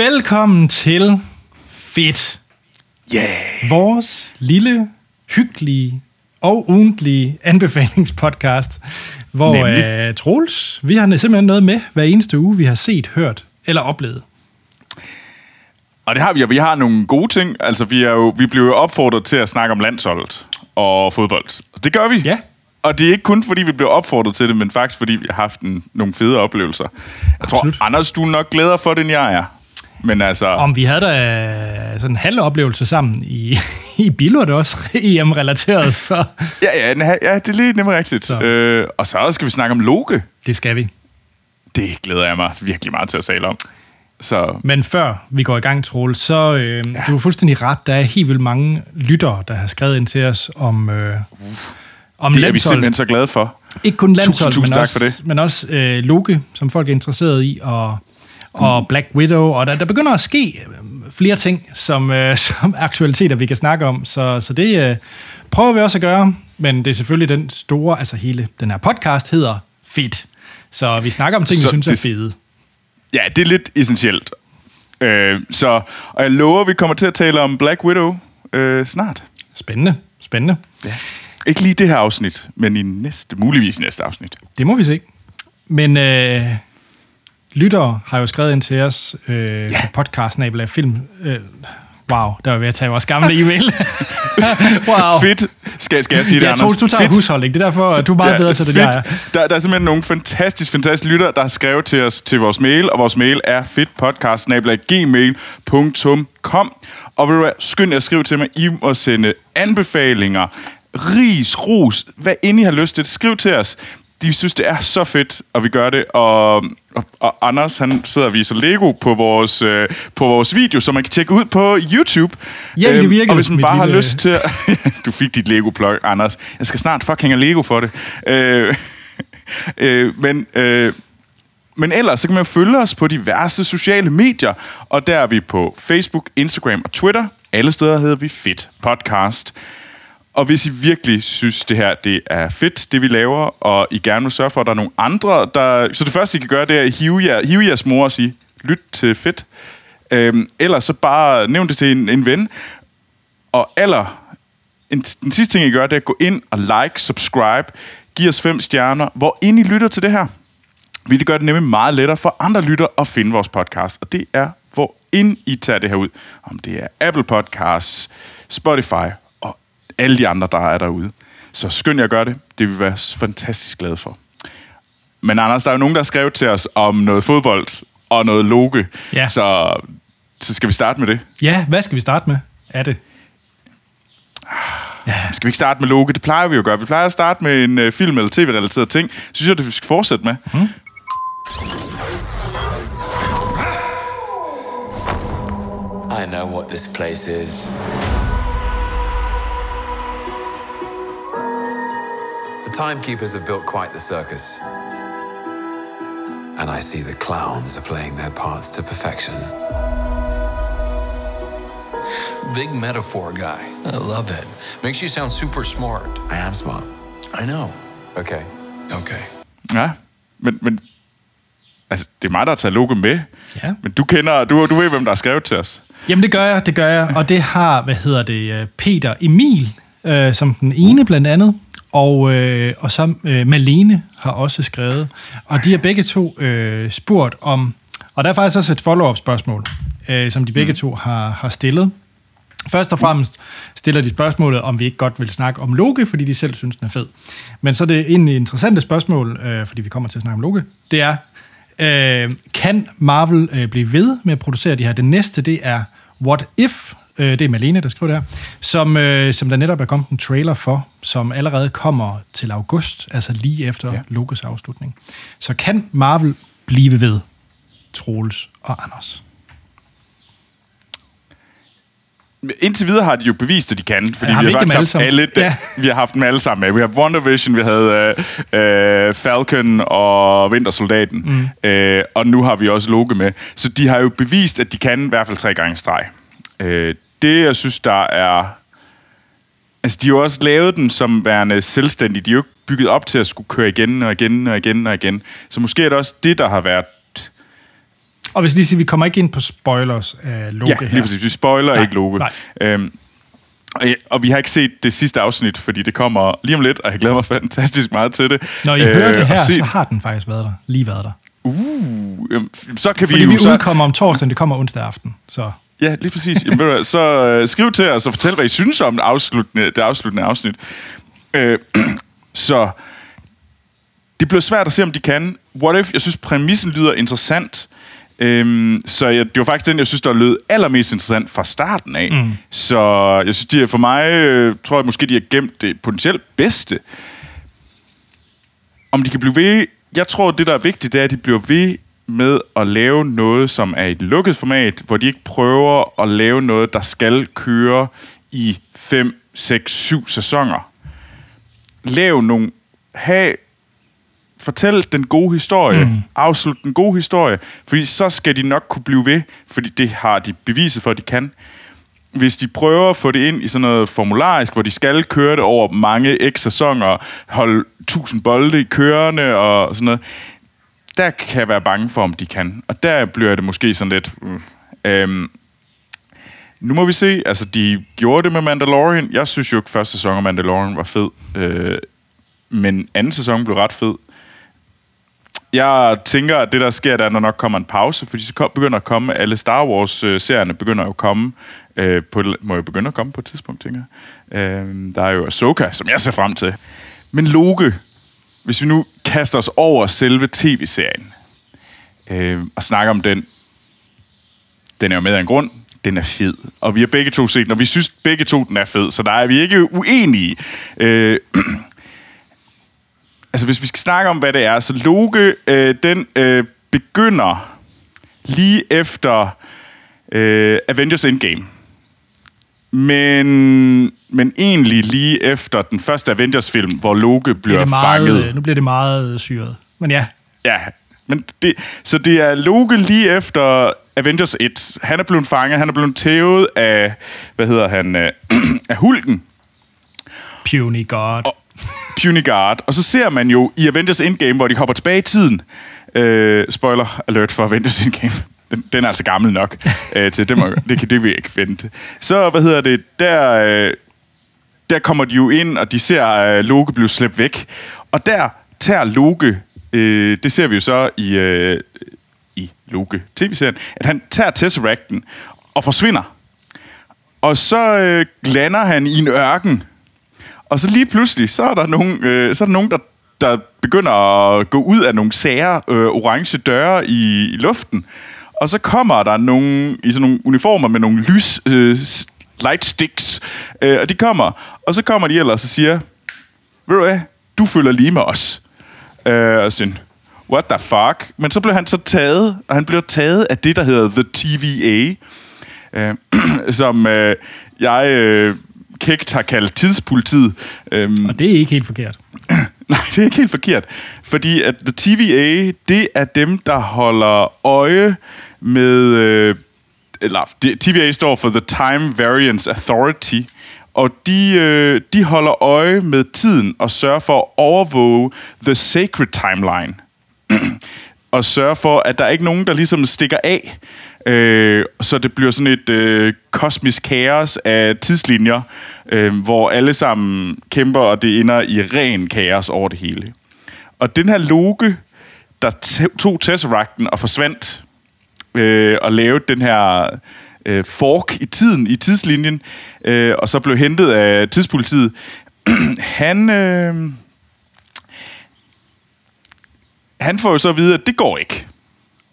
Velkommen til Fedt. Yeah. Vores lille, hyggelige og ugentlige anbefalingspodcast, hvor Nemlig. uh, Troels, vi har simpelthen noget med hver eneste uge, vi har set, hørt eller oplevet. Og det har vi, og vi har nogle gode ting. Altså, vi, er jo, vi blev jo opfordret til at snakke om landsholdet og fodbold. Det gør vi. Ja. Og det er ikke kun, fordi vi blev opfordret til det, men faktisk, fordi vi har haft en, nogle fede oplevelser. Jeg Absolut. tror, Anders, du er nok glæder for det, end jeg er. Men altså... Om vi havde da sådan en halv oplevelse sammen i, i Billund også, EM-relateret, så Ja, ja, den ja, det er lige nemlig rigtigt. Så. Øh, og så skal vi snakke om Loke. det skal vi. Det glæder jeg mig virkelig meget til at tale om. Så Men før vi går i gang, Troels, så øh, ja. du er fuldstændig ret. Der er helt vildt mange lyttere, der har skrevet ind til os om, øh, om det er vi simpelthen så glade for. Ikke kun landshold, Tusind, tusind men, også, for det. men også øh, Loke, som folk er interesseret i, og, og Black Widow. Og der, der begynder at ske øh, flere ting, som, øh, som aktualiteter, vi kan snakke om. Så, så det øh, prøver vi også at gøre. Men det er selvfølgelig den store, altså hele den her podcast hedder Fedt. Så vi snakker om ting, vi Så synes er det- fede. Ja, det er lidt essentielt. Øh, så, og jeg lover, at vi kommer til at tale om Black Widow øh, snart. Spændende, spændende. Ja. Ikke lige det her afsnit, men i næste, muligvis næste afsnit. Det må vi se. Men øh, lyttere har jo skrevet ind til os øh, ja. podcasten af film. Øh, wow, der var ved at tage vores gamle e-mail. wow. Fedt. Skal, skal jeg sige det, Ja, Anders? Du tager Fedt. husholdning. Det er derfor, at du er meget ja, bedre til det, jeg er. Der, der er simpelthen nogle fantastisk, fantastisk lytter, der har skrevet til os til vores mail, og vores mail er fedtpodcast.gmail.com Og vil du være, skynd jer at skrive til mig, I må sende anbefalinger, ris, ros, hvad end I har lyst til. Skriv til os. De synes, det er så fedt, og vi gør det. Og, og, og Anders, han sidder og viser Lego på vores, øh, på vores video, som man kan tjekke ud på YouTube. Ja, det Øhm, virkede, Og hvis man bare har lille- lyst til at... du fik dit Lego-plug, Anders. Jeg skal snart fucking have Lego for det. Øh, øh, men... Øh, men ellers så kan man følge os på diverse sociale medier, og der er vi på Facebook, Instagram og Twitter. Alle steder hedder vi Fit Podcast. Og hvis I virkelig synes, det her det er fedt, det vi laver, og I gerne vil sørge for, at der er nogle andre, der... Så det første, I kan gøre, det er at hive, jer, hive jeres mor og sige, lyt til fedt. Øhm, ellers så bare nævn det til en, en ven. Og aller... en, den sidste ting, I gør, det er at gå ind og like, subscribe, giv os fem stjerner, hvor ind I lytter til det her. Vi det gør det nemlig meget lettere for andre lytter at finde vores podcast. Og det er, hvor ind I tager det her ud. Om det er Apple Podcasts, Spotify alle de andre, der er derude. Så skynd jer at gøre det. Det vil vi være fantastisk glade for. Men Anders, der er jo nogen, der har skrevet til os om noget fodbold og noget loge. Ja. Så, så skal vi starte med det. Ja, hvad skal vi starte med? Er det? Skal vi ikke starte med Loke? Det plejer vi jo at gøre. Vi plejer at starte med en øh, film- eller tv-relateret ting. Synes jeg, det vi skal fortsætte med. Mhm. I know what this place is. The timekeepers have built quite the circus. And I see the clowns are playing their parts to perfection. Big metaphor guy. I love it. Makes you sound super smart. I am smart. I know. Okay. Okay. Ja, men, men altså, det er mig, der har taget Loke med. Ja. Men du kender, du, du ved, hvem der har skrevet til os. Jamen, det gør jeg, det gør jeg. Og det har, hvad hedder det, øh, Peter Emil, øh, som den ene blandt andet. Og, øh, og så øh, Malene har også skrevet. Og de har begge to øh, spurgt om... Og der er faktisk også et follow-up spørgsmål, øh, som de begge to har, har stillet. Først og fremmest stiller de spørgsmålet, om vi ikke godt vil snakke om Loke, fordi de selv synes, den er fed. Men så er det egentlig interessante spørgsmål, øh, fordi vi kommer til at snakke om Loke, det er, øh, kan Marvel øh, blive ved med at producere de her? Det næste, det er What If, øh, det er Malene, der skriver det her, som, øh, som der netop er kommet en trailer for, som allerede kommer til august, altså lige efter ja. Lokes afslutning. Så kan Marvel blive ved, Troels og Anders? Indtil videre har de jo bevist, at de kan, fordi Ja, har vi vi har faktisk haft alle alle, sammen? ja. vi har haft dem alle sammen med. Vi har WandaVision, vi havde øh, øh, Falcon og Vintersoldaten, mm. øh, og nu har vi også Loke med. Så de har jo bevist, at de kan i hvert fald tre gange streg. Øh, det, jeg synes, der er... Altså, de har jo også lavet dem som værende selvstændige. De er jo ikke bygget op til at skulle køre igen og igen og igen og igen. Så måske er det også det, der har været Og hvis lige siger, vi kommer ikke ind på spoilers af Loke Ja, her. lige præcis. Vi spoiler Nej, ikke Loke. nej. Øhm, og, og vi har ikke set det sidste afsnit, fordi det kommer lige om lidt, og jeg glæder mig fantastisk meget til det. Når I øh, hører det her, se- så har den faktisk været der. Lige været der. Uh, så kan vi Fordi jo vi så... udkommer om torsdagen, det kommer onsdag aften. Så Ja, lige præcis. Jamen, ved du så øh, skriv til os og fortæl, hvad I synes om det afsluttende, det afsluttende afsnit. Øh, så det bliver svært at se, om de kan. What if? Jeg synes, præmissen lyder interessant. Øhm, så jeg, det var faktisk den, jeg synes, der lød allermest interessant fra starten af. Mm. Så jeg synes, de er for mig, øh, tror jeg måske, de har gemt det potentielt bedste. Om de kan blive ved... Jeg tror, det, der er vigtigt, det er, at de bliver ved med at lave noget, som er et lukket format, hvor de ikke prøver at lave noget, der skal køre i 5, 6, 7 sæsoner. Lav nogle... Have, fortæl den gode historie. Mm. Afslut den gode historie. Fordi så skal de nok kunne blive ved, fordi det har de beviset for, at de kan hvis de prøver at få det ind i sådan noget formularisk, hvor de skal køre det over mange x sæsoner, holde tusind bolde i kørende og sådan noget, der kan jeg være bange for, om de kan. Og der bliver det måske sådan lidt... Uh, øhm, nu må vi se. Altså, de gjorde det med Mandalorian. Jeg synes jo ikke, første sæson af Mandalorian var fed. Øh, men anden sæson blev ret fed. Jeg tænker, at det der sker, der er, når nok kommer en pause, fordi så begynder at komme, alle Star Wars-serierne begynder jo at komme, øh, på, må jo begynde at komme på et tidspunkt, tænker jeg. Øh, der er jo Ahsoka, som jeg ser frem til. Men Loke, hvis vi nu kaster os over selve tv-serien, øh, og snakker om den, den er jo med af en grund, den er fed. Og vi har begge to set den, og vi synes begge to, den er fed, så der er vi ikke uenige. Øh, altså hvis vi skal snakke om, hvad det er, så Loke, øh, den øh, begynder lige efter øh, Avengers Endgame. Men, men egentlig lige efter den første Avengers-film, hvor Loke bliver det meget, fanget. øh, nu bliver det meget øh, syret. Men ja, Ja, men det, så det er Loke lige efter Avengers 1. Han er blevet fanget, han er blevet tævet af, hvad hedder han, øh, af Hulken, Puny God. Puny Guard. Og så ser man jo i Avengers Endgame, hvor de hopper tilbage i tiden. Øh, spoiler alert for Avengers Endgame. Den, den er altså gammel nok øh, til det, må, det kan det vi ikke vente. Så, hvad hedder det, der, øh, der kommer de jo ind, og de ser øh, Loke blive slæbt væk. Og der tager Loke, øh, det ser vi jo så i, øh, i Loke tv-serien, at han tager Tesseracten og forsvinder. Og så øh, lander han i en ørken. Og så lige pludselig, så er der nogen, øh, så er der, nogen der, der begynder at gå ud af nogle sære øh, orange døre i, i luften. Og så kommer der nogen i sådan nogle uniformer med nogle lys øh, lightsticks. Øh, og de kommer, og så kommer de ellers og siger, ved du hvad, du følger lige med os. Øh, og sådan, what the fuck? Men så blev han så taget, og han blev taget af det, der hedder The TVA, øh, som øh, jeg øh, kægt har kaldt tidspolitiet. Øhm, Og det er ikke helt forkert. Nej, det er ikke helt forkert. Fordi at the TVA, det er dem, der holder øje med... Øh, eller, TVA står for The Time Variance Authority. Og de, øh, de holder øje med tiden og sørger for at overvåge The Sacred Timeline. og sørge for, at der er ikke nogen, der ligesom stikker af. Øh, så det bliver sådan et øh, kosmisk kaos af tidslinjer, øh, hvor alle sammen kæmper, og det ender i ren kaos over det hele. Og den her Loke, der tog Tesseracten og forsvandt, øh, og lavede den her øh, fork i tiden, i tidslinjen, øh, og så blev hentet af tidspolitiet, han... Øh, han får jo så at vide, at det går ikke.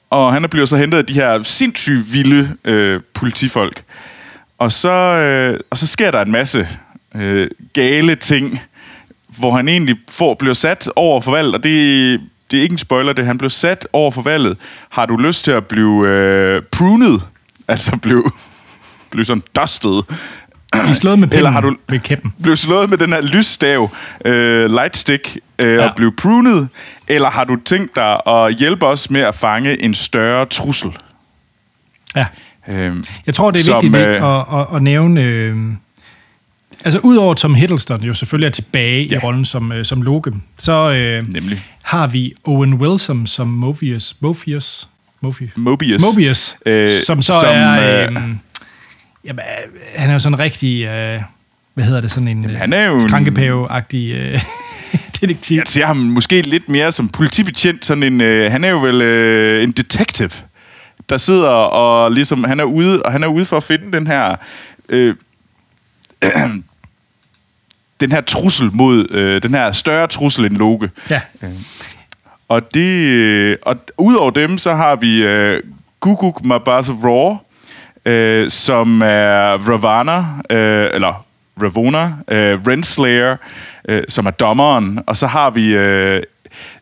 Og han bliver så hentet af de her sindssygt vilde øh, politifolk. Og så, øh, og så sker der en masse øh, gale ting, hvor han egentlig får, bliver sat over for og det, det er ikke en spoiler, det han blev sat over for valget. Har du lyst til at blive øh, prunet? Altså blive, blive sådan dusted? Er slået med pinden Eller har du- ved kæppen. blive slået med den her lysstav, øh, lightstick, øh, ja. Og blive prunet? Eller har du tænkt dig at hjælpe os med at fange en større trussel? Ja. Øhm, Jeg tror, det er Som, vigtigt øh, at, at, at nævne... Øh, altså, udover Tom Hiddleston jo selvfølgelig er tilbage. Ja. i rollen som, øh, som Loke, så øh, Nemlig. Har vi Owen Wilson som Mobius. Mobius. Mobius. Mobius. Mobius, Øh, øh, som så som, er... øh, Øh, jamen, øh, han er jo sådan en rigtig... Øh, hvad hedder det? Sådan en jamen, han er jo skrankepave-agtig øh, detektiv. Jeg ser ham måske lidt mere som politibetjent. Sådan en, øh, han er jo vel øh, en detective, der sidder og ligesom, han er ude, og han er ude for at finde den her, øh, den her trussel mod, øh, den her større trussel end Loke. Ja. Og det, øh, og udover dem, så har vi øh, Guguk Mabasa Raw, øh, som er Ravana, øh, eller Ravona, øh, Renslayer, øh, som er dommeren. Og så har vi øh,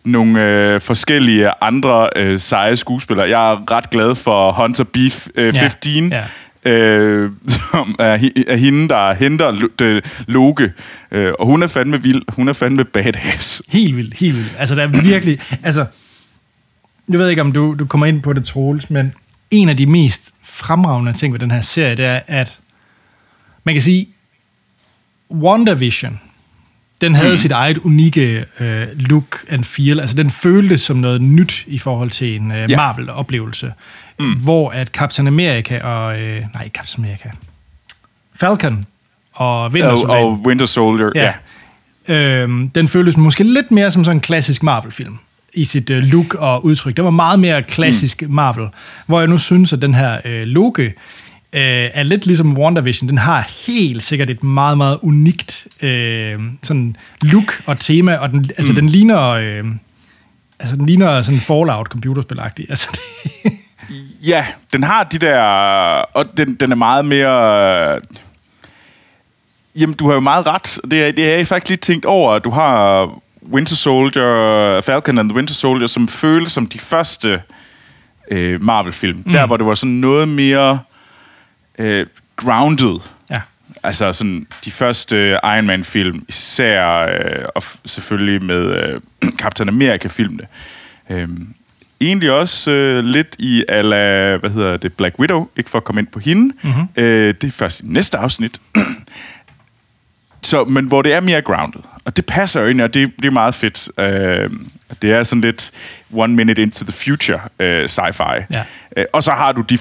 nogle øh, forskellige andre øh, seje skuespillere. Jeg er ret glad for Hunter Beef øh, Ja, 15, ja øh, som er, er hende, der henter Loke. Øh, og hun er fandme vild. Hun er fandme badass. Helt vildt, helt vildt. Altså, der er virkelig... Altså, jeg ved ikke, om du, du kommer ind på det, Troels, men en af de mest fremragende ting ved den her serie, det er, at man kan sige, WandaVision, den havde mm. sit eget unikke øh, look and feel. Altså, den føltes som noget nyt i forhold til en øh, Ja. Marvel-oplevelse. Mm. Hvor at Captain America og... Øh, nej, Captain America. Falcon og Winter Soldier. og Winter Soldier, ja. ja. Øhm, den føltes måske lidt mere som sådan en klassisk Marvel-film i sit øh, look og udtryk. Den var meget mere klassisk mm. Marvel, hvor jeg nu synes, at den her øh, Loke øh, er lidt ligesom WandaVision. Den har helt sikkert et meget, meget unikt øh, sådan look og tema, og den, altså, den ligner... Øh, Altså, den ligner sådan Fallout computerspilagtig. Altså, det, Ja, den har de der... Og den, den er meget mere... Jamen, du har jo meget ret. Det er, det er jeg faktisk lige tænkt over. Du har Winter Soldier, Falcon and the Winter Soldier, som føles som de første øh, Marvel-film. Mm. Der, hvor det var sådan noget mere øh, grounded. ja. Altså sådan de første øh, Iron Man-film, især øh, og selvfølgelig med øh, Captain America-filmene. Øhm, egentlig også øh, lidt i ala, hvad hedder det, Black Widow, ikke for at komme ind på hende. Mm-hmm. Øh, det er først i næste afsnit. Så, men hvor det er mere grounded. Og det passer jo ind, og det, det er meget fedt. Øh, det er sådan lidt one minute into the future øh, sci-fi. Ja. Øh, og så har du de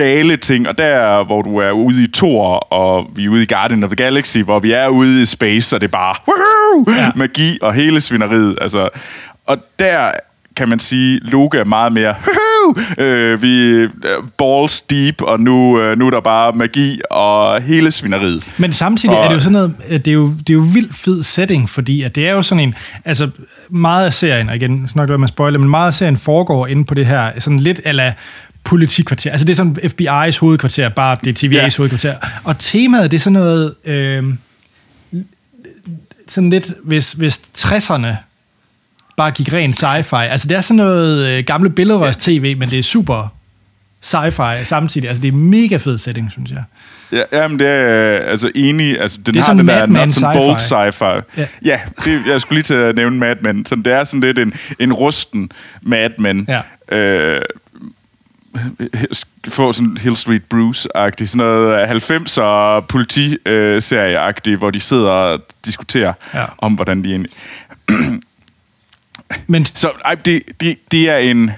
gale ting, og der, hvor du er ude i Thor, og vi er ude i Guardian of the Galaxy, hvor vi er ude i space, og det er bare woohoo, Ja. magi og hele svineriet. Altså, og der kan man sige, Loke er meget mere øh, vi er balls deep, og nu, øh, nu er der bare magi og hele svineriet. Men samtidig Og- er det jo sådan noget, det er jo, det er jo vildt fed setting, fordi at det er jo sådan en, altså meget af serien, og igen, snakker jeg med spoiler, men meget af serien foregår inde på det her, sådan lidt ala politikvarter. Altså det er sådan FBI's hovedkvarter, bare det er TVA's Ja. hovedkvarter. Og temaet, det er sådan noget, øh, sådan lidt, hvis, hvis 60'erne bare gik rent sci-fi. Altså det er sådan noget øh, gamle billedrørs tv, men det er super sci-fi samtidig. Altså det er mega fed setting, synes jeg. Ja, jamen det er jeg, altså enig. Altså, den Det har sådan den der nuts and bolts sci-fi. sci-fi. Ja. Ja, det, jeg skulle lige til at nævne Mad Men. Så det er sådan lidt en, en rusten Mad Men. Ja. Øh, få sådan Hill Street Bruce-agtigt, sådan noget 90'er politi-serie-agtigt, hvor de sidder og diskuterer Ja. om, hvordan de egentlig... Men Så ej, det, det, det er en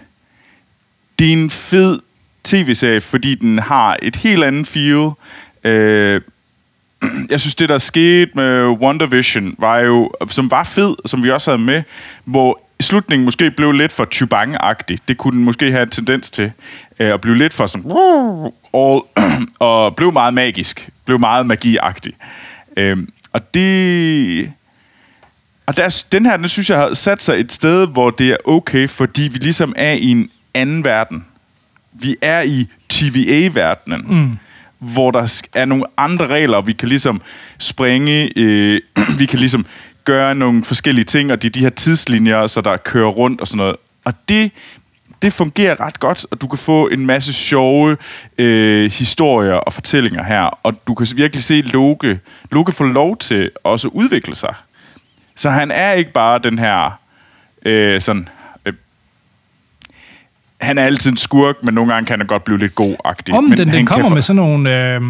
det er en fed tv-serie, fordi den har et helt andet feel. Øh, jeg synes, det der skete med WandaVision, var jo, som var fed, som vi også havde med, hvor slutningen måske blev lidt for Chubang-agtig. Det kunne den måske have en tendens til. Øh, at blive lidt for sådan... All, og blev meget magisk. Blev meget magi-agtig. Øh, og det... Og der, den her, den synes jeg har sat sig et sted, hvor det er okay, fordi vi ligesom er i en anden verden. Vi er i TVA-verdenen, mm. hvor der er nogle andre regler, vi kan ligesom springe, øh, vi kan ligesom gøre nogle forskellige ting, og det er de her tidslinjer, så der kører rundt og sådan noget. Og det, det fungerer ret godt, og du kan få en masse sjove øh, historier og fortællinger her, og du kan virkelig se Loke. Loke får lov til også at udvikle sig. Så han er ikke bare den her øh, sådan... Øh, han er altid en skurk, men nogle gange kan han godt blive lidt god-agtig. om men den, han den kommer få- med sådan nogle... Øh,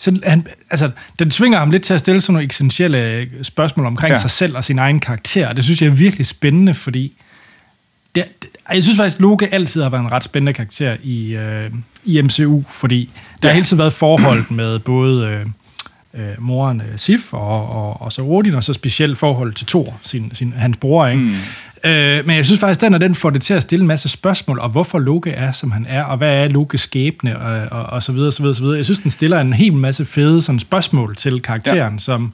sådan, han, altså, den tvinger ham lidt til at stille sådan nogle essentielle spørgsmål omkring Ja. sig selv og sin egen karakter, og det synes jeg er virkelig spændende, fordi det, det, Jeg synes faktisk, Loke altid har været en ret spændende karakter i, øh, i MCU, fordi der Ja. har hele tiden været forhold med både øh, øh, moren øh, Sif og, og, og så Odin, og så specielt forhold til Thor, sin, sin, hans bror. Ikke? Mm. Øh, men jeg synes faktisk, den og den får det til at stille en masse spørgsmål, og hvorfor Loke er, som han er, og hvad er Lokes skæbne, og, og, og så videre, så videre, så videre. Jeg synes, den stiller en hel masse fede sådan, spørgsmål til karakteren, ja. som,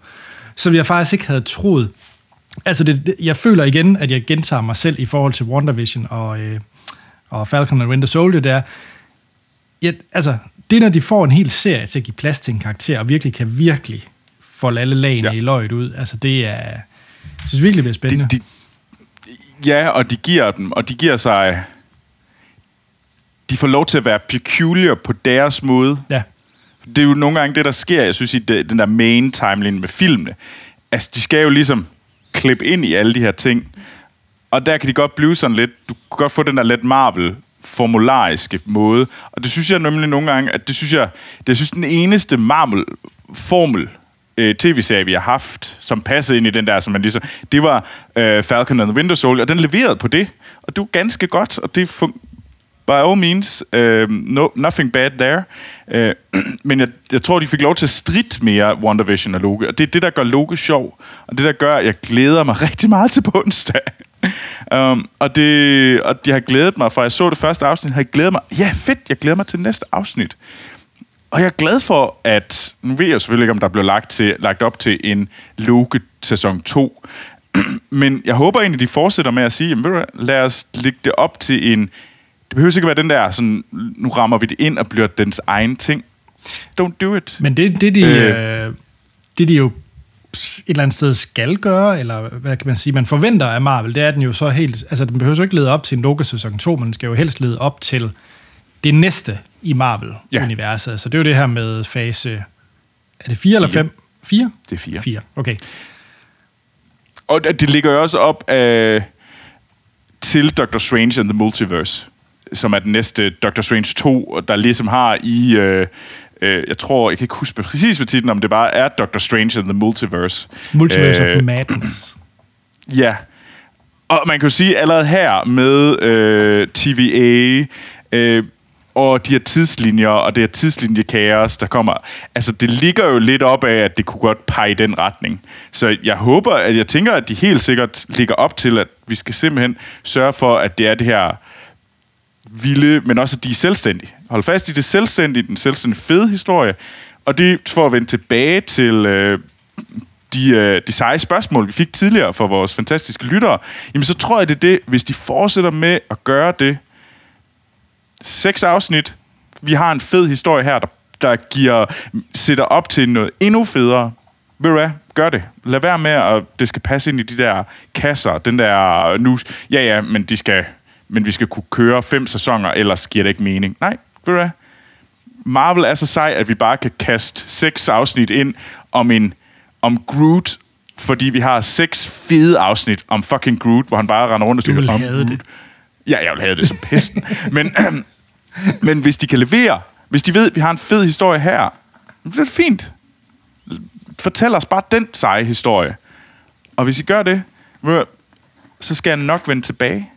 som jeg faktisk ikke havde troet. Altså, det, det, jeg føler igen, at jeg gentager mig selv i forhold til WandaVision og, øh, og Falcon and Winter Soldier, der. Ja, altså, det er, når de får en hel serie til at give plads til en karakter, og virkelig kan virkelig folde alle lagene Ja. i løjet ud. Altså, det er... Jeg synes virkelig, det er spændende. De, de, ja, og de giver dem, og de giver sig... De får lov til at være peculiar på deres måde. ja. Det er jo nogle gange det, der sker, jeg synes, i den der main timeline med filmene. Altså, de skal jo ligesom klippe ind i alle de her ting. Og der kan de godt blive sådan lidt... Du kan godt få den der lidt Marvel-formulariske måde. Og det synes jeg nemlig nogle gange, at det synes jeg... Det synes, den eneste Marvel-formel øh, tv-serie, vi har haft, som passede ind i den der, som man ligesom... Det var øh, Falcon and the Winter Soldier, og den leverede på det. Og det var ganske godt, og det fun- by all means, uh, no, nothing bad there. Uh, men jeg, jeg tror, de fik lov til at stridt mere WandaVision og Loki, og det er det, der gør Loki sjov, og det, der gør, at jeg glæder mig rigtig meget til på onsdag. um, og, det, og jeg har glædet mig, fra jeg så det første afsnit, har jeg glædet mig, ja fedt, jeg glæder mig til næste afsnit. Og jeg er glad for, at, nu ved jeg selvfølgelig ikke, om der bliver lagt, til, lagt op til en Loke sæson 2, men jeg håber egentlig, de fortsætter med at sige, jamen, ved du lad os lægge det op til en, det behøver ikke være den der, sådan, nu rammer vi det ind og bliver dens egen ting. Don't do it. Men det, det, de, Øh. øh, det, de jo et eller andet sted skal gøre, eller hvad kan man sige, man forventer af Marvel, det er den jo så helt, altså den behøver jo ikke lede op til en Loki sæson 2, men den skal jo helst lede op til det næste i Marvel-universet. Altså det er jo det her med fase, er det 4 eller Fire. 5? 4? Det er fire. 4, okay. Og det ligger jo også op af, til Doctor Strange and the Multiverse, som er den næste Doctor Strange 2, og der ligesom har i... Øh, øh, jeg tror, jeg kan ikke huske præcis hvad titlen, om det bare er Doctor Strange and the Multiverse. Multiverse Øh, of Madness. Ja. Og man kan jo sige allerede her med øh, TVA øh, og de her tidslinjer og det her tidslinjekaos, der kommer, altså det ligger jo lidt op af, at det kunne godt pege i den retning. Så jeg håber, at jeg tænker, at de helt sikkert ligger op til, at vi skal simpelthen sørge for, at det er det her vilde, men også at de er selvstændige. Hold fast i det selvstændige, den selvstændige fede historie, og det for at vende tilbage til øh, de, øh, de seje spørgsmål, vi fik tidligere fra vores fantastiske lyttere, jamen så tror jeg, det er det, hvis de fortsætter med at gøre det. Seks afsnit. Vi har en fed historie her, der, der giver, sætter op til noget endnu federe. Ved du hvad? Gør det. Lad være med, at det skal passe ind i de der kasser. Den der nu... Ja, ja, men de skal... Men vi skal kunne køre fem sæsoner, ellers giver det ikke mening. Nej, ved du hvad? Marvel er så sej, at vi bare kan kaste seks afsnit ind om en om Groot, fordi vi har seks fede afsnit om fucking Groot, hvor han bare render rundt og siger, om have det. Ja, jeg vil have det som pesten. men, men hvis de kan levere, hvis de ved, at vi har en fed historie her, så bliver det fint. Fortæl os bare den seje historie. Og hvis I gør det, så skal jeg nok vende tilbage.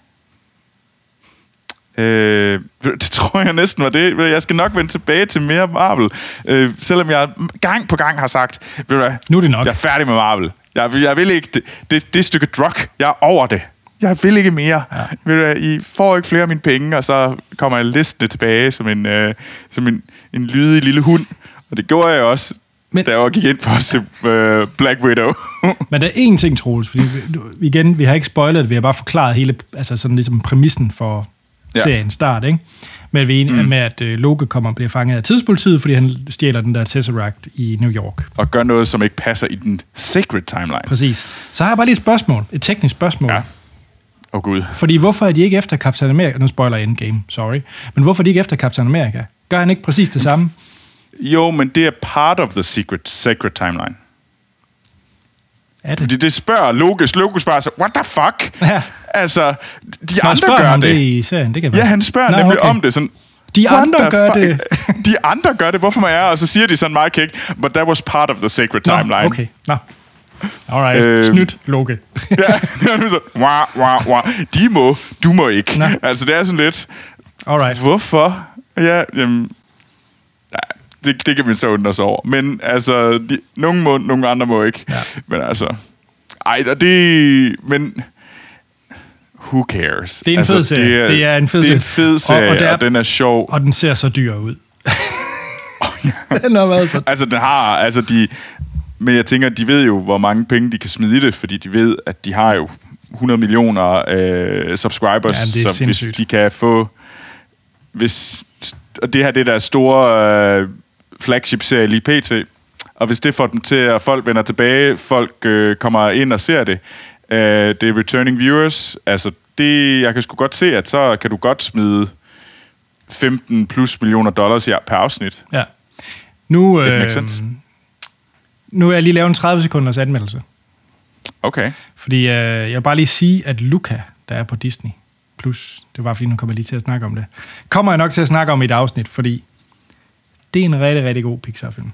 Øh, det tror jeg næsten var det. Jeg skal nok vende tilbage til mere Marvel. Øh, selvom jeg gang på gang har sagt, ved du hvad, Nu er det nok. jeg er færdig med Marvel. Jeg, jeg vil ikke, det, det, det stykke drug, jeg er over det. Jeg vil ikke mere. Ja. I får ikke flere af mine penge, og så kommer jeg listende tilbage som en, øh, som en, en lydig lille hund. Og det gjorde jeg også, Men- da jeg gik ind for at se øh, Black Widow. Men der er én ting, Troels, fordi vi, igen, vi har ikke spoilet vi har bare forklaret hele, altså sådan ligesom præmissen for Ja. seriens start, ikke? Men vi er mm. med, at øh, Loke kommer og bliver fanget af tidspolitiet, fordi han stjæler den der Tesseract i New York. og gør noget, som ikke passer i den sacred timeline. Præcis. Så har jeg bare lige et spørgsmål, et teknisk spørgsmål. Ja. Ja. Oh, gud. Fordi hvorfor er de ikke efter Captain America? Nu spoiler jeg Endgame, sorry. Men hvorfor er de ikke efter Captain America? Gør han ikke præcis det samme? Jo, men det er part of the secret, sacred timeline. Er det? Fordi det spørger Lokus. Lokus spørger sig, what the fuck? Ja. Altså, de Nå, andre gør det. det i serien, det kan Ja, være. han spørger Nå, Nå, nemlig okay. om det. Sådan, De "What andre gør fuck?" De andre gør det. Hvorfor må jeg? Og så siger de sådan meget kæk, but that was part of the sacred Nå, timeline. okay. Nå. Alright, øh, snydt, Loke. ja, det er nu så, wah, wah, wah. De må, du må ikke. Nå. Altså, det er sådan lidt, Alright. hvorfor? Ja, jamen, ja, det, det kan man så undre sig over. Men altså, de, nogle må, nogle andre må ikke. Ja. Men altså, ej, og det, men who cares? Det er en altså, fed serie. Det er en fed det er en fed serie, og og, det er- og den er sjov. Og den ser så dyr ud. den har været så... Altså, den har, altså de... Men jeg tænker, de ved jo, hvor mange penge de kan smide i det, fordi de ved, at de har jo 100 millioner øh, subscribers, er så hvis de kan få... Hvis, og det her det er deres store øh, flagship-serie lige pt. Og hvis det får dem til, at folk vender tilbage, folk øh, kommer ind og ser det, øh, det er returning viewers, altså det, jeg kan sgu godt se, at så kan du godt smide 15 plus millioner dollars her per afsnit. Ja. Nu, øh. Nu er jeg lige lavet en 30 sekunders anmeldelse. Okay. Fordi øh, jeg vil bare lige sige, at Luca, der er på Disney+, Plus, det var fordi, nu kommer jeg lige til at snakke om det, kommer jeg nok til at snakke om i et afsnit, fordi det er en rigtig, rigtig god Pixar-film.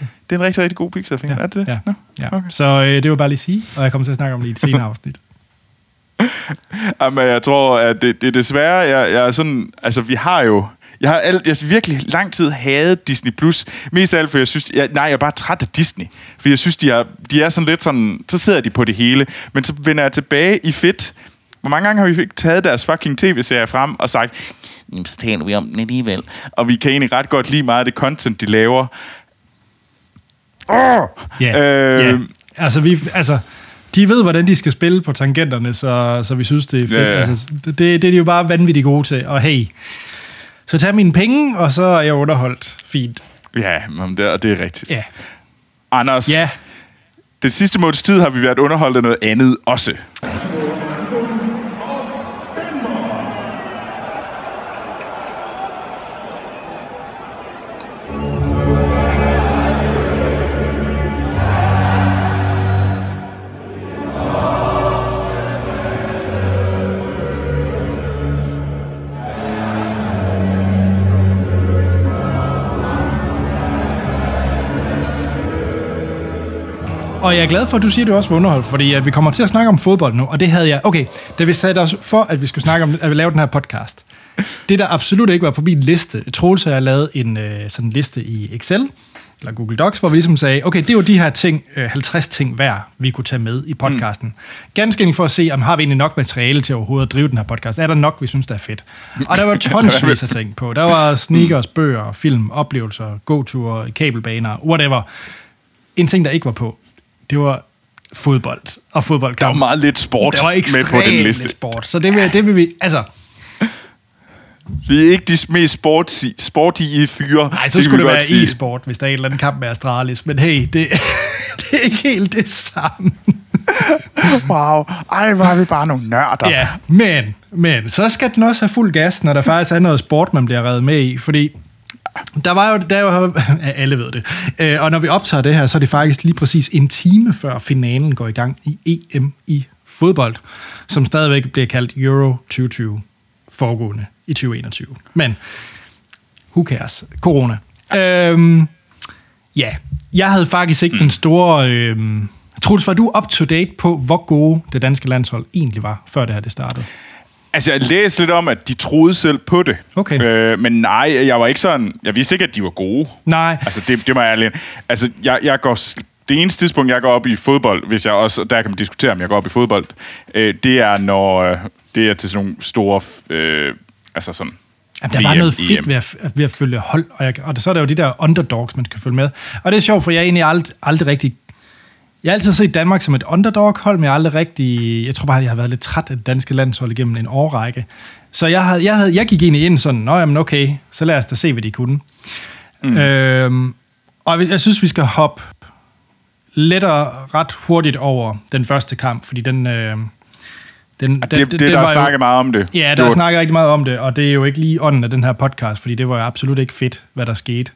Det er en rigtig, rigtig god Pixar-film, er det det? Ja, Nå, ja. okay. så øh, det vil jeg bare lige sige, og jeg kommer til at snakke om det i et senere afsnit. Jamen, jeg tror, at det, det desværre, jeg, jeg er sådan, altså vi har jo, jeg har alt, jeg har virkelig lang tid hadet Disney+. Plus. Mest af alt, for jeg synes, jeg, nej, jeg er bare træt af Disney. For jeg synes, de er, de er sådan lidt sådan, så sidder de på det hele. Men så vender jeg tilbage i fedt. Hvor mange gange har vi ikke taget deres fucking tv-serier frem og sagt, "Jamen, så taler vi om den alligevel. Og vi kan egentlig ret godt lide meget af det content, de laver. Åh! Ja, Øh, ja. Altså, vi, altså, de ved, hvordan de skal spille på tangenterne, så, så vi synes, det er fedt. Ja, ja. Altså, det, det er de jo bare vanvittigt gode til. Og hey, så tag mine penge, og så er jeg underholdt. Fint. Ja, men det, og det er rigtigt. Ja. Anders, Ja, Den sidste måneds tid har vi været underholdt af noget andet også. Og jeg er glad for, at du siger, at du også var underholdt, fordi at vi kommer til at snakke om fodbold nu, og det havde jeg... Okay, da vi satte os for, at vi skulle snakke om, at vi lavede den her podcast, det der absolut ikke var på min liste, Troels og jeg lavede en øh, sådan en liste i Excel, eller Google Docs, hvor vi ligesom sagde, okay, det er jo de her ting, øh, 50 ting hver, vi kunne tage med i podcasten. Mm. Ganske enkelt for at se, om har vi egentlig nok materiale til overhovedet at drive den her podcast. Er der nok, vi synes, der er fedt? Og der var tonsvis af ting på. Der var sneakers, bøger, film, oplevelser, gåture, kabelbaner, whatever. En ting, der ikke var på, det var fodbold og fodboldkamp. Der var meget lidt sport Der var med på den lidt liste. sport, så det vil, det vil vi... Altså, Vi er ikke de mest sportsige, sportige fyre. nej, så det skulle vi det være sige. e-sport, hvis der er en eller anden kamp med Astralis. Men hey, det, det er ikke helt det samme. Wow. Ej, er vi bare nogle nørder. Ja, men, men så skal den også have fuld gas, når der faktisk er noget sport, man bliver reddet med i, fordi der var jo, der var, jo, ja, alle ved det, øh, og når vi optager det her, så er det faktisk lige præcis en time før finalen går i gang i EM i fodbold, som stadigvæk bliver kaldt Euro 2020, foregående i 2021. Men, who cares? Corona. Øhm, ja, jeg havde faktisk ikke mm. den store... Øhm, Troels, var du up to date på, hvor gode det danske landshold egentlig var, før det her det startede? Altså, jeg læste lidt om, at de troede selv på det. Okay. Øh, men nej, jeg var ikke sådan... Jeg vidste ikke, at de var gode. Nej. Altså, det, det må jeg ærligt... Altså, jeg, jeg går... Det eneste tidspunkt, jeg går op i fodbold, hvis jeg også... Der kan man diskutere, om jeg går op i fodbold. Øh, det er, når... Øh, det er til sådan nogle store... Øh, altså sådan... Jamen, der var VM, noget fedt EM. ved at, ved at følge hold, og, jeg, og så er der jo de der underdogs, man skal følge med. Og det er sjovt, for jeg er egentlig aldrig, aldrig rigtig... Jeg har altid set Danmark som et underdog-hold, men jeg har aldrig rigtig... Jeg tror bare, jeg har været lidt træt af det danske landshold igennem en årrække. Så jeg, havde, jeg, havde, jeg gik egentlig ind sådan, nå jamen okay, så lad os da se, hvad de kunne. Mm. Øhm, og jeg synes, vi skal hoppe let og ret hurtigt over den første kamp, fordi den... Øh, den, Det, det, det der er jo- snakket meget om det. Ja, Det der er var- snakket rigtig meget om det, og det er jo ikke lige ånden af den her podcast, fordi det var jo absolut ikke fedt, hvad der skete.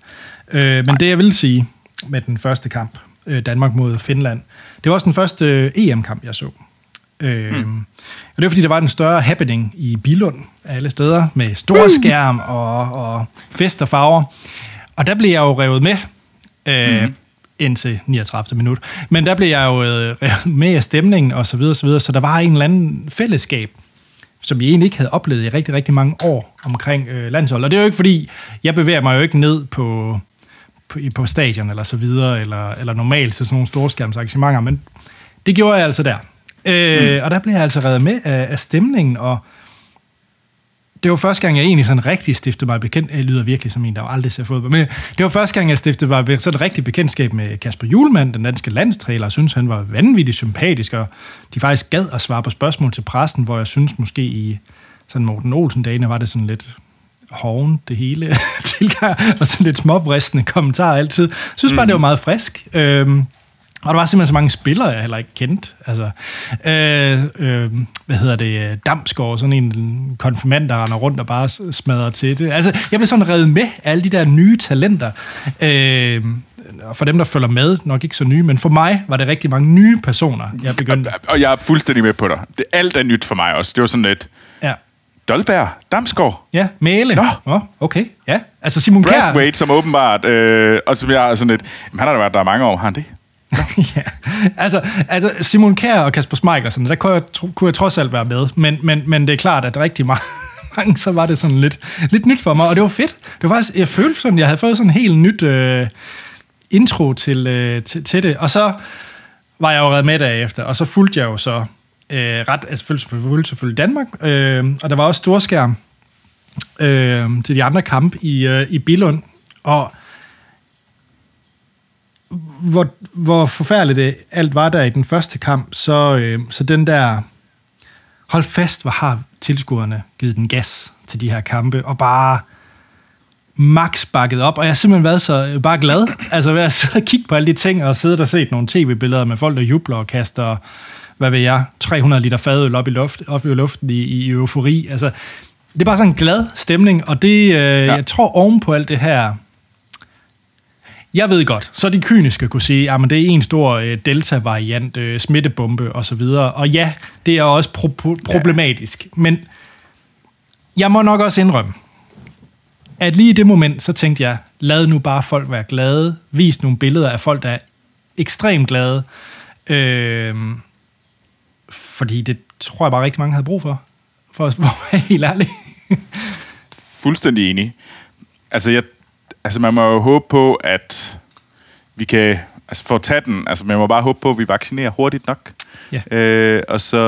Øh, men det, jeg vil sige med den første kamp, øh, Danmark mod Finland, det var også den første øh, EM-kamp, jeg så. Øh, mm. Og det var, fordi der var en større happening i Bilund af alle steder, med store skærm og, og fest og farver. Og der blev jeg jo revet med. Øh, mm. indtil 39. minut. Men der blev jeg jo øh, revet med af stemningen og så videre, så videre, så der var en eller anden fællesskab, som jeg egentlig ikke havde oplevet i rigtig, rigtig mange år omkring øh, landshold. Og det er jo ikke fordi, jeg bevæger mig jo ikke ned på, på, på stadion eller så videre, eller, eller normalt til sådan nogle storskærmsarrangementer, men det gjorde jeg altså der. Øh, mm. Og der blev jeg altså reddet med af, af stemningen, og det var første gang, jeg egentlig sådan rigtig stiftede mig bekendt. Jeg lyder virkelig som en, der aldrig ser fodbold. Men det var første gang, jeg stiftede mig sådan rigtig bekendtskab med Kasper Julemand, den danske landstræler. Jeg synes, han var vanvittigt sympatisk, og de faktisk gad at svare på spørgsmål til pressen, hvor jeg synes måske i sådan Morten Olsen-dagene var det sådan lidt hoven, det hele tilgang, og sådan lidt småvristende kommentarer altid. Jeg synes bare, mm. det var meget frisk. Øhm, og der var simpelthen så mange spillere, jeg heller ikke kendte. Altså, øh, øh, hvad hedder det? Damsgaard, sådan en konfirmand, der render rundt og bare smadrer til det. Altså, jeg blev sådan reddet med alle de der nye talenter. Øh, og for dem, der følger med, nok ikke så nye, men for mig var det rigtig mange nye personer, jeg begyndte. Og, og jeg er fuldstændig med på dig. Det, alt er nyt for mig også. Det var sådan lidt... Ja. Dolberg, Damsgaard. Ja, Mæle. Nå. Oh, okay, ja. Altså Simon Kjær. Brathwaite, som åbenbart... Øh, og som jeg er sådan lidt... Jamen, han har da været der mange år, har han det? ja, altså, altså Simon Kjær og Kasper Schmeichel, sådan, der kunne jeg, kunne jeg trods alt være med, men, men, men det er klart, at rigtig mange, mange, så var det sådan lidt, lidt nyt for mig, og det var fedt. Det var faktisk, jeg følte sådan, jeg havde fået sådan en helt nyt øh, intro til, øh, til, til det, og så var jeg jo reddet med derefter, og så fulgte jeg jo så øh, ret, altså selvfølgelig, selvfølgelig, Danmark, øh, og der var også storskærm øh, til de andre kampe i, øh, i Billund, og hvor, hvor forfærdeligt det alt var der i den første kamp, så, øh, så den der, hold fast, hvor har tilskuerne givet den gas til de her kampe, og bare max bakket op, og jeg har simpelthen været så øh, bare glad, altså ved at sidde og kigge på alle de ting, og sidde og set nogle tv-billeder med folk, der jubler og kaster, hvad ved jeg, 300 liter fadøl op i, luft, op i luften i, i eufori, altså det er bare sådan en glad stemning, og det, øh, ja. jeg tror oven på alt det her, jeg ved godt, så de kyniske kunne sige, at det er en stor øh, delta-variant, øh, smittebombe osv. Og, og ja, det er også pro- problematisk. Ja. Men jeg må nok også indrømme, at lige i det moment, så tænkte jeg, lad nu bare folk være glade. Vis nogle billeder af folk, der er ekstremt glade. Øh, fordi det tror jeg bare rigtig mange havde brug for. For at være helt ærlig. Fuldstændig enig. Altså, jeg Altså, man må jo håbe på, at vi kan... Altså, for at tage den, altså, man må bare håbe på, at vi vaccinerer hurtigt nok. Ja. Øh, og, så,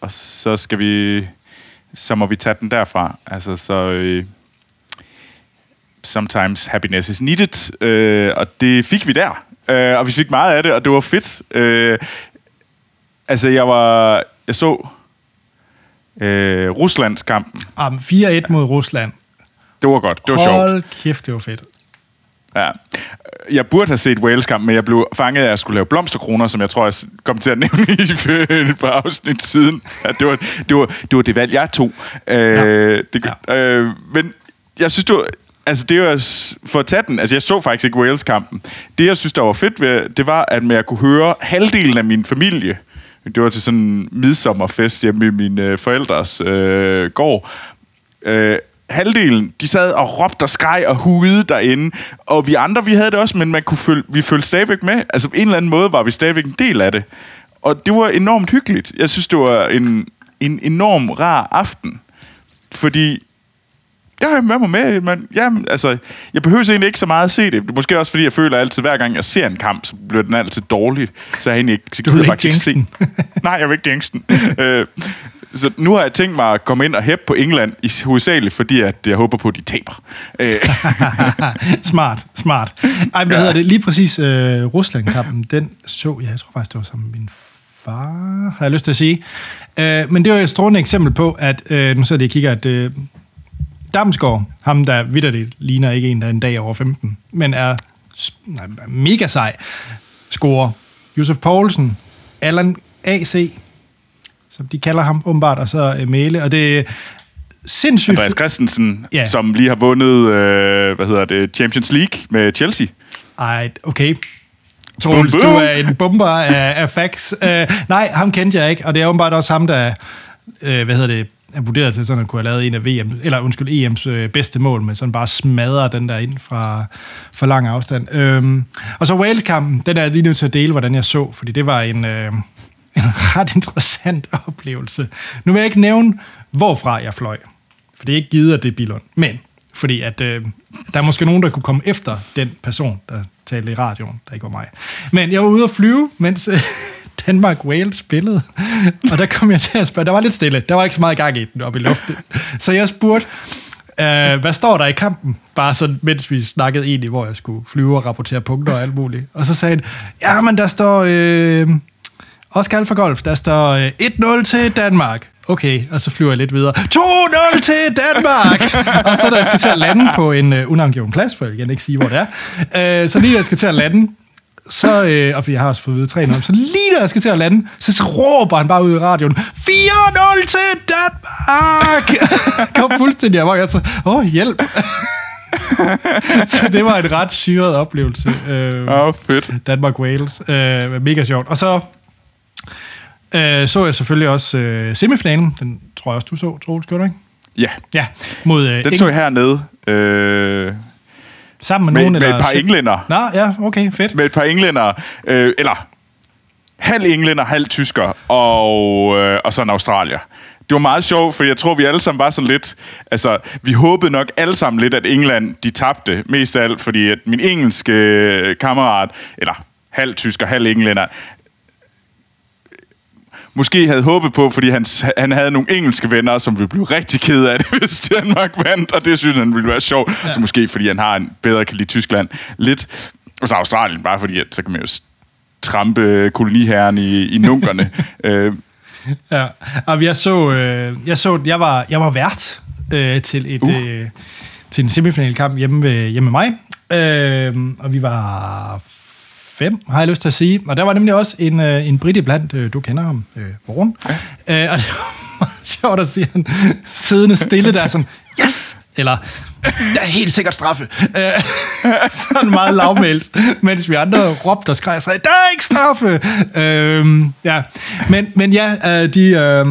og så skal vi... Så må vi tage den derfra. Altså, så... Øh, sometimes happiness is needed. Øh, og det fik vi der. Øh, og vi fik meget af det, og det var fedt. Øh, altså, jeg var... Jeg så... Øh, Ruslands kampen. Um, 4-1 mod Rusland. Det var godt. Det var sjovt. Hold kæft, det var fedt. Ja. Jeg burde have set Wales kamp, men jeg blev fanget af, at jeg skulle lave blomsterkroner, som jeg tror, jeg kom til at nævne i på afsnit siden. Ja, det, var, det, var, det var det valg, jeg tog. Øh, ja. det, ja. øh, men jeg synes, det var, altså det var for at tage den, altså jeg så faktisk ikke Wales-kampen. Det, jeg synes, der var fedt ved, det var, at jeg kunne høre halvdelen af min familie, det var til sådan en midsommerfest hjemme i mine øh, forældres øh, gård, øh, halvdelen, de sad og råbte og skreg og hudede derinde. Og vi andre, vi havde det også, men man kunne følge, vi følte stadigvæk med. Altså på en eller anden måde var vi stadigvæk en del af det. Og det var enormt hyggeligt. Jeg synes, det var en, en enorm rar aften. Fordi Ja, med mig med. Men, ja, altså, jeg behøver egentlig ikke så meget at se det. Det er måske også, fordi jeg føler altid, hver gang jeg ser en kamp, så bliver den altid dårlig. Så jeg egentlig ikke, så du vil faktisk ikke se. Nej, jeg vil ikke jinx den. øh, så nu har jeg tænkt mig at komme ind og hæppe på England, i hovedsageligt fordi, at jeg håber på, at de taber. Øh. smart, smart. Ej, hvad ja. hedder det? Lige præcis uh, Rusland-kampen, den så jeg, jeg tror faktisk, det var som min far, har jeg lyst til at sige. Uh, men det var et strålende eksempel på, at, uh, nu så det, jeg kigger, at uh, Damsgaard, ham der vidderligt ligner ikke en, der er en dag over 15, men er nej, mega sej, scorer. Josef Poulsen, Allan AC, som de kalder ham åbenbart, og så uh, Mæle, og det er sindssygt... Andreas Christensen, Ja. som lige har vundet, øh, hvad hedder det, Champions League med Chelsea. Ej, okay. Troels, du er en bomber af, af facts. Uh, nej, ham kendte jeg ikke, og det er åbenbart også ham, der øh, hvad hedder det, er vurderet altså til sådan at kunne have lavet en af VM, eller undskyld, EM's øh, bedste mål, men sådan bare smadrer den der ind fra, fra lang afstand. Øhm, og så Wales-kampen, den er jeg lige nødt til at dele, hvordan jeg så, fordi det var en, øh, en ret interessant oplevelse. Nu vil jeg ikke nævne, hvorfra jeg fløj, for det er ikke givet, at det er Bilund, men fordi at øh, der er måske nogen, der kunne komme efter den person, der talte i radioen, der ikke var mig. Men jeg var ude at flyve, mens øh, Danmark-Wales spillede, og der kom jeg til at spørge, der var lidt stille, der var ikke så meget gang i den oppe i luften, så jeg spurgte, øh, hvad står der i kampen? Bare sådan, mens vi snakkede egentlig, hvor jeg skulle flyve og rapportere punkter og alt muligt. Og så sagde han, ja, men der står... Øh, Oscar Alfa Golf, der står øh, 1-0 til Danmark. Okay, og så flyver jeg lidt videre. 2-0 til Danmark! og så da jeg skal til at lande på en øh, unangiven plads, for jeg kan ikke sige, hvor det er. Uh, så lige da jeg skal til at lande, så, øh, og fordi jeg har også fået vide 3 så lige da jeg skal til at lande, så, så råber han bare ud i radioen, 4-0 til Danmark! Kom fuldstændig amok, altså, åh, oh, hjælp! så det var en ret syret oplevelse. Øh, oh, fedt. Danmark-Wales. Øh, mega sjovt. Og så øh, så jeg selvfølgelig også øh, semifinalen. Den tror jeg også, du så, Troels, gjorde du ikke? Ja. Ja, mod... Øh, Den så jeg hernede. Øh, sammen med, med, nogen? med eller et par englænder. Nå, ja, okay, fedt. Med et par englænder. Øh, eller halv englænder, halv tysker, og, øh, og så en australier. Det var meget sjovt, for jeg tror, vi alle sammen var sådan lidt... Altså, vi håbede nok alle sammen lidt, at England, de tabte. Mest af alt, fordi at min engelske øh, kammerat, eller halv tysker, halv englænder, måske havde håbet på, fordi han, han havde nogle engelske venner, som ville blive rigtig ked af det, hvis Danmark vandt, og det synes han ville være sjovt. Ja. Så måske fordi han har en bedre kan lide Tyskland. Lidt. Og så Australien, bare fordi, at så kan man jo trampe koloniherren i, i nunkerne. øh. Ja, og jeg så, øh, jeg så, jeg var, jeg var vært øh, til et, uh. øh, til en semifinalkamp hjemme ved, hjemme med mig, øh, og vi var fem, har jeg lyst til at sige. Og der var nemlig også en, øh, en brit blandt, øh, du kender ham, øh, Morgen. Ja. Øh, og det var meget sjovt at se han siddende stille der, sådan, yes! Eller, der er helt sikkert straffe. Øh, sådan meget lavmældt, mens vi andre råbte og skreg og sagde, der er ikke straffe! Øh, ja, men, men ja, øh, de... Øh,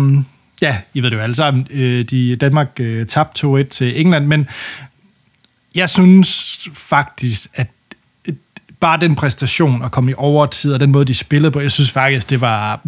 ja, I ved det jo alle sammen, øh, de, Danmark øh, tabte 2-1 til England, men jeg synes faktisk, at bare den præstation at komme i overtid, og den måde, de spillede på, jeg synes faktisk, det var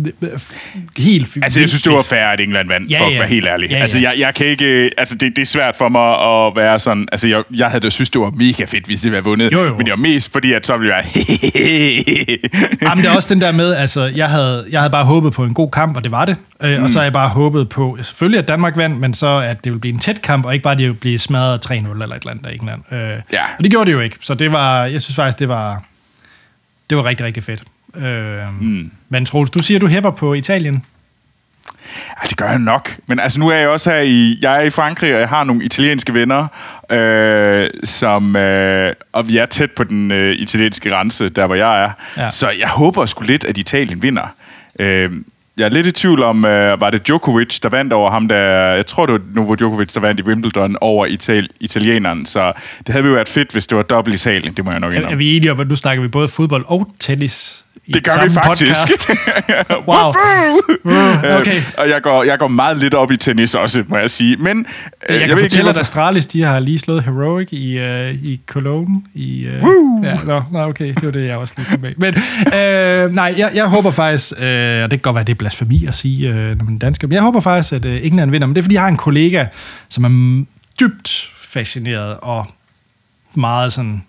helt fint. Altså, jeg synes, det var fair, at England vandt, ja, for at være helt ærlig. Ja, ja. Altså, jeg, jeg kan ikke... Altså, det, det er svært for mig at være sådan... Altså, jeg, jeg havde da synes, det var mega fedt, hvis det var vundet. Jo, jo. Men det var mest fordi, at så ville jeg Jamen, det er også den der med, altså, jeg havde, jeg havde bare håbet på en god kamp, og det var det. Øh, mm. Og så har jeg bare håbet på, selvfølgelig at Danmark vandt, men så at det ville blive en tæt kamp, og ikke bare, at det ville blive smadret 3-0 eller et eller andet af England. Øh, ja. Og det gjorde det jo ikke. Så det var, jeg synes faktisk, det var, det var rigtig, rigtig fedt. Øh, mm. Men Troels, du siger, du hæpper på Italien. Ja, det gør jeg nok. Men altså, nu er jeg også her i... Jeg er i Frankrig, og jeg har nogle italienske venner, øh, som... Øh, og vi er tæt på den øh, italienske grænse, der hvor jeg er. Ja. Så jeg håber sgu lidt, at Italien vinder. Øh, jeg er lidt i tvivl om, øh, var det Djokovic, der vandt over ham, der... Jeg tror, det var Novo Djokovic, der vandt i Wimbledon over Ital- italieneren. Så det havde jo været fedt, hvis det var dobbelt Italien. Det må jeg nok indrømme. Er, er vi enige om, at nu snakker vi både fodbold og tennis? Det gør vi faktisk. wow. okay. og jeg går, jeg går meget lidt op i tennis også, må jeg sige. Men, jeg, jeg kan jeg fortælle, at Astralis de har lige slået Heroic i, uh, i Cologne. I, uh, Woo! ja, no, no, okay, det var det, jeg også lige med. Men uh, nej, jeg, jeg håber faktisk, uh, og det kan godt være, det er blasfemi at sige, uh, når man er dansker, men jeg håber faktisk, at uh, England vinder. Men det er, fordi jeg har en kollega, som er dybt fascineret og meget sådan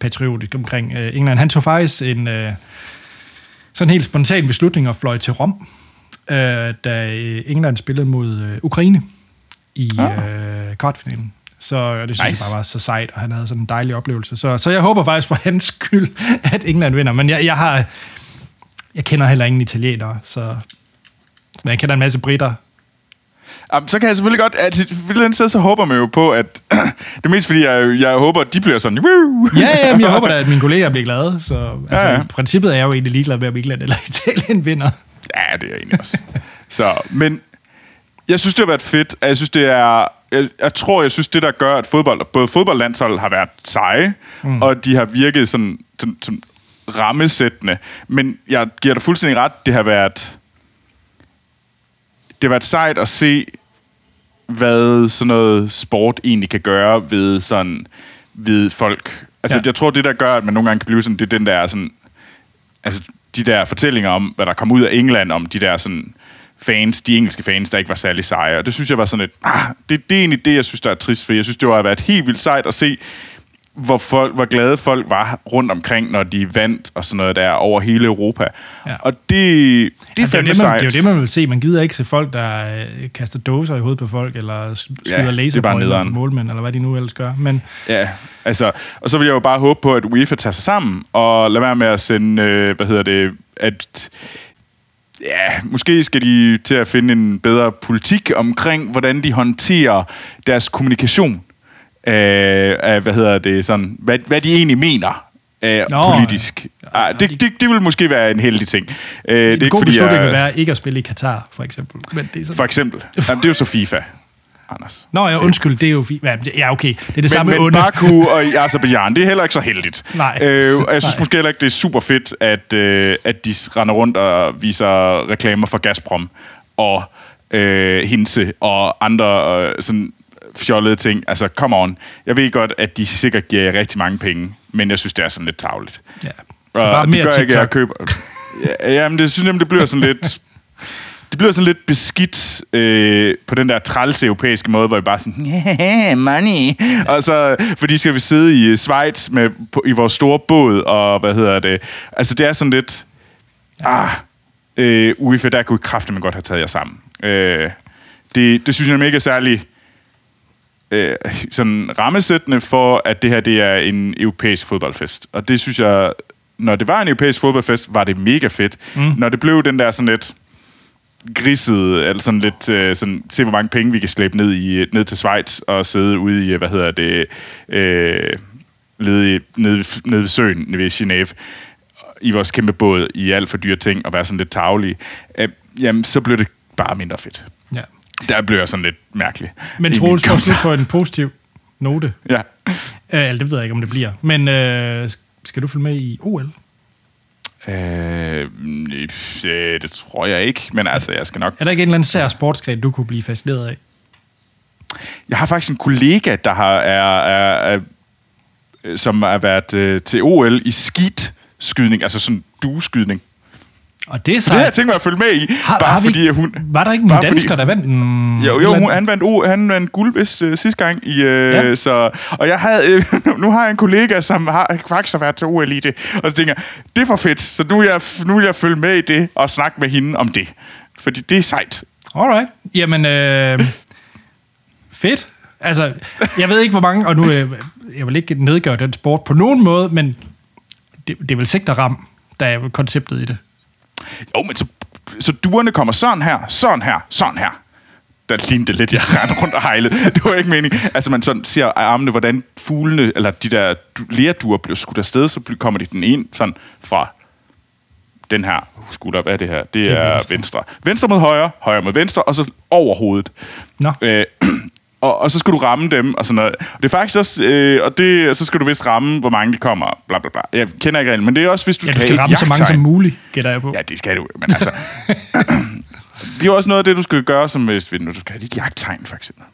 patriotisk omkring uh, England. Han tog faktisk en... Uh, sådan en helt spontan beslutning at fløj til Rom, øh, da England spillede mod øh, Ukraine i ah. øh, kvartfinalen. Så det synes nice. jeg bare var så sejt, og han havde sådan en dejlig oplevelse. Så, så jeg håber faktisk for hans skyld, at England vinder. Men jeg, jeg har... Jeg kender heller ingen italienere, så... Men jeg kender en masse britter, Um, så kan jeg selvfølgelig godt, at et eller andet sted, så håber man jo på, at det er mest fordi, jeg, jeg håber, at de bliver sådan, Woo! Ja, ja, men jeg håber da, at mine kolleger bliver glade. Så altså, ja, ja. princippet er jeg jo egentlig ligeglad med, om England eller Italien vinder. Ja, det er jeg egentlig også. så, men jeg synes, det har været fedt. Jeg synes, det er... Jeg, jeg tror, jeg synes, det der gør, at fodbold, både fodboldlandshold har været seje, mm. og de har virket sådan, sådan, sådan rammesættende. Men jeg giver dig fuldstændig ret, det har været det været sejt at se, hvad sådan noget sport egentlig kan gøre ved sådan ved folk. Altså, ja. jeg tror, det der gør, at man nogle gange kan blive sådan, det er den der sådan, altså de der fortællinger om, hvad der kom ud af England, om de der sådan fans, de engelske fans, der ikke var særlig seje. Og det synes jeg var sådan et, ah, det, det er egentlig det, jeg synes, der er trist, for jeg synes, det var været helt vildt sejt at se, hvor, folk, hvor glade folk var rundt omkring, når de vandt og sådan noget der over hele Europa. Ja. Ja. Og det, det er Altså, det, er det, man, det er jo det, man vil se. Man gider ikke se folk, der øh, kaster dåser i hovedet på folk, eller Ja, skyder er bare laserpointer på målmænd, eller hvad de nu ellers gør. Men Ja, altså, og så vil jeg jo bare håbe på, at UEFA tager sig sammen, og lad være med at sende, øh, hvad hedder det, at ja, måske skal de til at finde en bedre politik omkring, hvordan de håndterer deres kommunikation. Øh, af, hvad hedder det, sådan, hvad, hvad de egentlig mener øh, Nå, politisk. ja. Ja, det, det, det vil måske være en heldig ting. Øh, det er en ikke god fordi, beslutning jeg, vil være ikke at spille i Katar, for eksempel. Men det er sådan. For eksempel. Jamen, det er jo så FIFA, Anders. Nå ja, undskyld, det er jo fint. Ja, okay, det er det samme men, men onde. Baku og Azerbaijan, det er heller ikke så heldigt. Nej. Øh, og jeg synes Nej. måske heller ikke, det er super fedt, at, øh, at de render rundt og viser reklamer for Gazprom og øh, Hinse og andre øh, sådan fjollede ting. Altså, come on. Jeg ved godt, at de sikkert giver jer rigtig mange penge, men jeg synes, det er sådan lidt tavligt. Ja. Så bare det mere gør ikke, at jeg køber... Ja, jamen, det synes jeg, det bliver sådan lidt... Det bliver sådan lidt beskidt øh, på den der træls europæiske måde, hvor vi bare sådan, yeah, money. Og så, fordi skal vi sidde i Schweiz med, på, i vores store båd, og hvad hedder det? Altså, det er sådan lidt, ah, øh, UEFA, der kunne kraftigt man godt have taget jer sammen. Øh, det, det synes jeg nemlig ikke er særlig øh, sådan rammesættende for, at det her det er en europæisk fodboldfest. Og det synes jeg, når det var en europæisk fodboldfest, var det mega fedt. Mm. Når det blev den der sådan lidt griset, eller sådan lidt, øh, sådan, se hvor mange penge vi kan slæbe ned, i, ned til Schweiz og sidde ude i, hvad hedder det, øh, nede, i, nede, nede ved søen nede ved Genève, i vores kæmpe båd, i alt for dyre ting, og være sådan lidt tavlige, øh, jamen, så blev det bare mindre fedt. Ja. Der blev jeg sådan lidt mærkelig. Men Troels, for på en positiv note. Ja. Øh, eller det ved jeg ikke, om det bliver. Men øh, skal du følge med i OL? Øh, øh, det tror jeg ikke, men altså, jeg skal nok... Er der ikke en eller anden sær sportsgren, du kunne blive fascineret af? Jeg har faktisk en kollega, der har, er, er, er, som har været øh, til OL i skidskydning, altså sådan dueskydning. Og det er Det har jeg sejt. tænkt mig at følge med i, Har, bare har vi, fordi at hun... Var der ikke en dansker, fordi- der vandt en... Jo, jo hun, han vandt, o, han vandt guld vist øh, sidste gang. I, øh, Ja. så, og jeg havde, øh, nu har jeg en kollega, som har faktisk har været til OL i det. Og så tænker jeg, det er for fedt, så nu vil, jeg, nu vil jeg følge med i det og snakke med hende om det. Fordi det er sejt. Alright. Jamen, øh, fedt. Altså, jeg ved ikke, hvor mange, og nu, øh, jeg vil ikke nedgøre den sport på nogen måde, men det, det er vel sigter ram, der er konceptet i det. Jo, men så, så duerne kommer sådan her, sådan her, sådan her. Der lignede det lidt, jeg rendte rundt og hejlede. Det var ikke meningen. Altså, man sådan ser armene, hvordan fuglene, eller de der du- lerduer bliver skudt afsted, så kommer de den ene sådan fra den her skulder. Hvad er det her? Det, er er venstre. venstre. venstre. mod højre, højre mod venstre, og så over hovedet. Nå. Øh, og, og så skal du ramme dem, og sådan noget. Det er faktisk også, øh, og det, så skal du vist ramme, hvor mange de kommer, bla bla bla. Jeg kender ikke reglen, men det er også, hvis du Ja, du skal, skal ramme et så mange som muligt, gætter jeg på. Ja, det skal du, men altså... det er også noget af det, du skal gøre, som hvis du skal have dit jagttegn, for eksempel.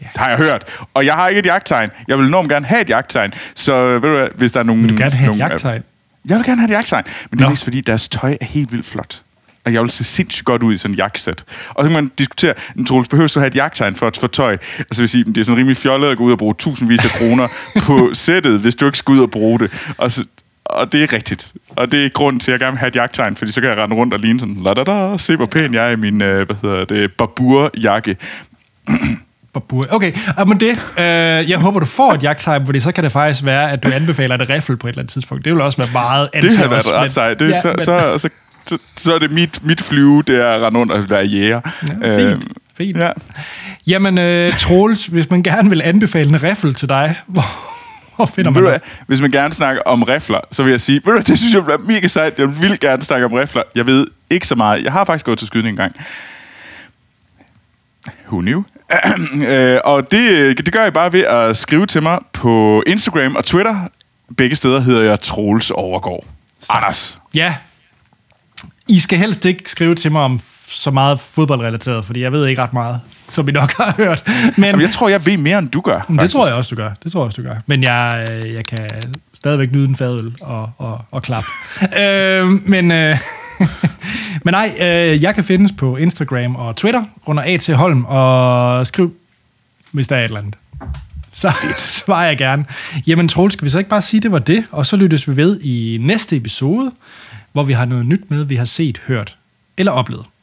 Ja. Det har jeg hørt. Og jeg har ikke et jagttegn. Jeg vil enormt gerne have et jagttegn. Så ved du hvad, hvis der er nogen... Vil du gerne have et nogen, jagttegn? Jeg vil gerne have et jagttegn. Men det er mest fordi, deres tøj er helt vildt flot. Og jeg vil se sindssygt godt ud i sådan en jagtsæt. Og så kan man diskutere, en Troels, behøver du have et jagttegn for at få tøj? Altså vil sige, det er sådan rimelig fjollet at gå ud og bruge tusindvis af kroner på sættet, hvis du ikke skal ud og bruge det. Og, så, og det er rigtigt. Og det er grund til, at jeg gerne vil have et jagttegn, fordi så kan jeg rende rundt og ligne sådan, la da da, se hvor pæn jeg er i min, øh, hvad hedder det, babur-jakke. Babur. Okay, og men det, øh, jeg håber, du får et jagttegn, fordi så kan det faktisk være, at du anbefaler et riffel på et eller andet tidspunkt. Det vil også være meget Det har været ret sejt. Det, så, men- så, så, så, så er det mit, mit flyve, det er at rende rundt og være jæger. Ja, fint, fint. Ja. Jamen, øh, Troels, hvis man gerne vil anbefale en riffel til dig, hvor, hvor finder man det? hvis man gerne snakker om rifler, så vil jeg sige, ved du det synes jeg bliver mega sejt. Jeg vil gerne snakke om rifler. Jeg ved ikke så meget. Jeg har faktisk gået til skydning engang. Who knew? Øh, og det, det gør jeg bare ved at skrive til mig på Instagram og Twitter. Begge steder hedder jeg Troels Overgaard. Anders. Ja. I skal helst ikke skrive til mig om så meget fodboldrelateret, fordi jeg ved ikke ret meget, som I nok har hørt. Men Jamen, jeg tror, jeg ved mere, end du gør. det faktisk. tror jeg også, du gør. Det tror jeg også, du gør. Men jeg, øh, jeg kan stadigvæk nyde en fadøl og, og, og klap. øh, men, øh, men nej, øh, jeg kan findes på Instagram og Twitter under A.T. Holm, og skriv, hvis der er et eller andet. Så svarer jeg gerne. Jamen Troels, skal vi så ikke bare sige, det var det, og så lyttes vi ved i næste episode, hvor vi har noget nyt med, vi har set, hørt eller oplevet.